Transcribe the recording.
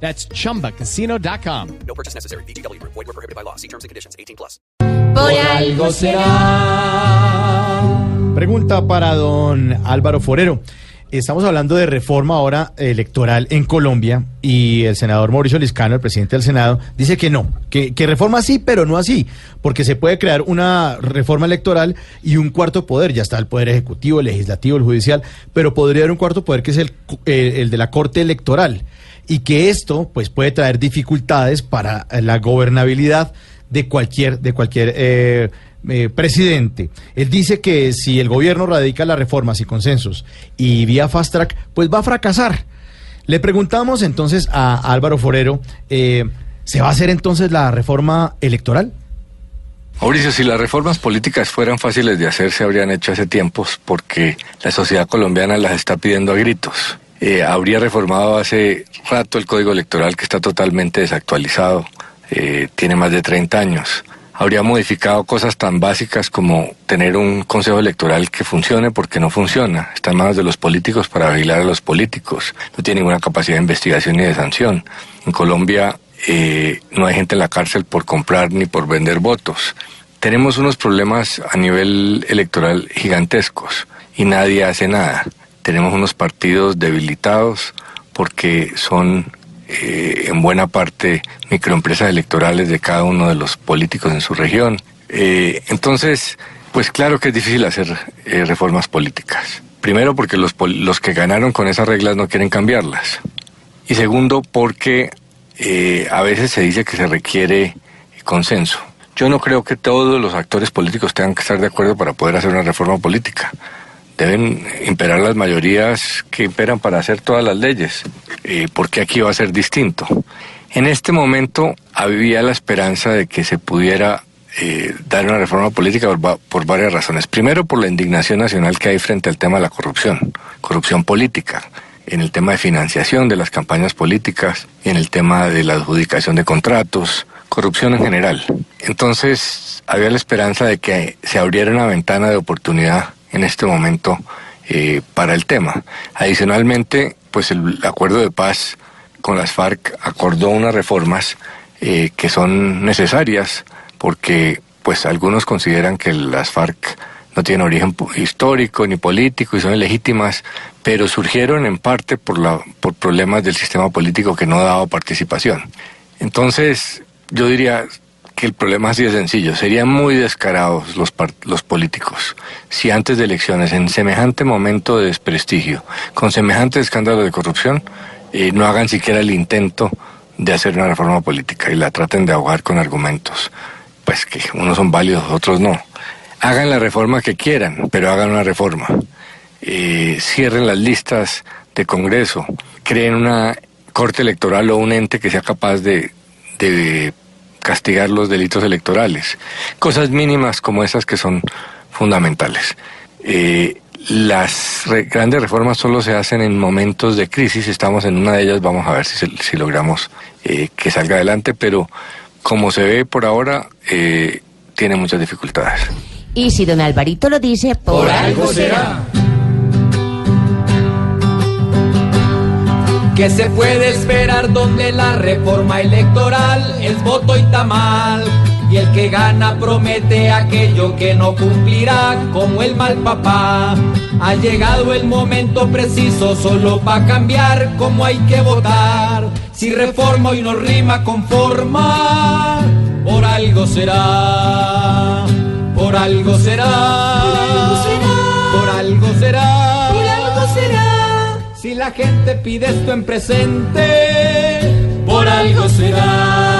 That's chumbacasino.com. No purchase necessary. BGW. Void were prohibited by law. See terms and conditions. 18 plus. Por algo será. Pregunta para don Álvaro Forero. Estamos hablando de reforma ahora electoral en Colombia y el senador Mauricio Liscano, el presidente del Senado, dice que no, que, que reforma sí, pero no así, porque se puede crear una reforma electoral y un cuarto poder, ya está el poder ejecutivo, el legislativo, el judicial, pero podría haber un cuarto poder que es el, el de la Corte Electoral y que esto pues puede traer dificultades para la gobernabilidad de cualquier, de cualquier eh, eh, presidente. Él dice que si el gobierno radica las reformas y consensos y vía fast track, pues va a fracasar. Le preguntamos entonces a Álvaro Forero, eh, ¿se va a hacer entonces la reforma electoral? Mauricio, si las reformas políticas fueran fáciles de hacer, se habrían hecho hace tiempos porque la sociedad colombiana las está pidiendo a gritos. Eh, habría reformado hace rato el código electoral que está totalmente desactualizado, eh, tiene más de 30 años. Habría modificado cosas tan básicas como tener un consejo electoral que funcione porque no funciona. Está en manos de los políticos para vigilar a los políticos. No tiene ninguna capacidad de investigación ni de sanción. En Colombia eh, no hay gente en la cárcel por comprar ni por vender votos. Tenemos unos problemas a nivel electoral gigantescos y nadie hace nada tenemos unos partidos debilitados porque son eh, en buena parte microempresas electorales de cada uno de los políticos en su región. Eh, entonces, pues claro que es difícil hacer eh, reformas políticas. Primero porque los, los que ganaron con esas reglas no quieren cambiarlas. Y segundo porque a veces se dice que se requiere consenso. Yo no creo que todos los actores políticos tengan que estar de acuerdo para poder hacer una reforma política deben imperar las mayorías que imperan para hacer todas las leyes, eh, porque aquí va a ser distinto. En este momento había la esperanza de que se pudiera eh, dar una reforma política por, por, varias razones. Primero, por la indignación nacional que hay frente al tema de la corrupción, corrupción política, en el tema de financiación de las campañas políticas, en el tema de la adjudicación de contratos, corrupción en general. Entonces, había la esperanza de que se abriera una ventana de oportunidad en este momento eh, para el tema. Adicionalmente, pues el acuerdo de paz con las FARC acordó unas reformas eh, que son necesarias porque pues algunos consideran que las FARC no tienen origen histórico ni político y son ilegítimas, pero surgieron en parte por, la, por problemas del sistema político que no daba participación. Entonces, yo diría, que el problema así de sencillo. Serían muy descarados los, los políticos si antes de elecciones, en semejante momento de desprestigio, con semejante escándalo de corrupción, eh, no hagan siquiera el intento de hacer una reforma política y la traten de ahogar con argumentos. Pues que unos son válidos, otros no. Hagan la reforma que quieran, pero hagan una reforma. Eh, cierren las listas de Congreso, creen una corte electoral o un ente que sea capaz de, de castigar los delitos electorales. Cosas mínimas como esas que son fundamentales. Eh, las grandes reformas solo se hacen en momentos de crisis, estamos en una de ellas, vamos a ver si, si logramos eh, que salga adelante, pero como se ve por ahora, eh, tiene muchas dificultades. Y si don Alvarito lo dice, por, algo será. ¿Qué se puede esperar donde la reforma electoral es voto y tamal? Y el que gana promete aquello que no cumplirá, como el mal papá. Ha llegado el momento preciso solo para cambiar cómo hay que votar. Si reforma y no rima con forma, por algo será, por algo será, la gente pide esto en presente, por algo será.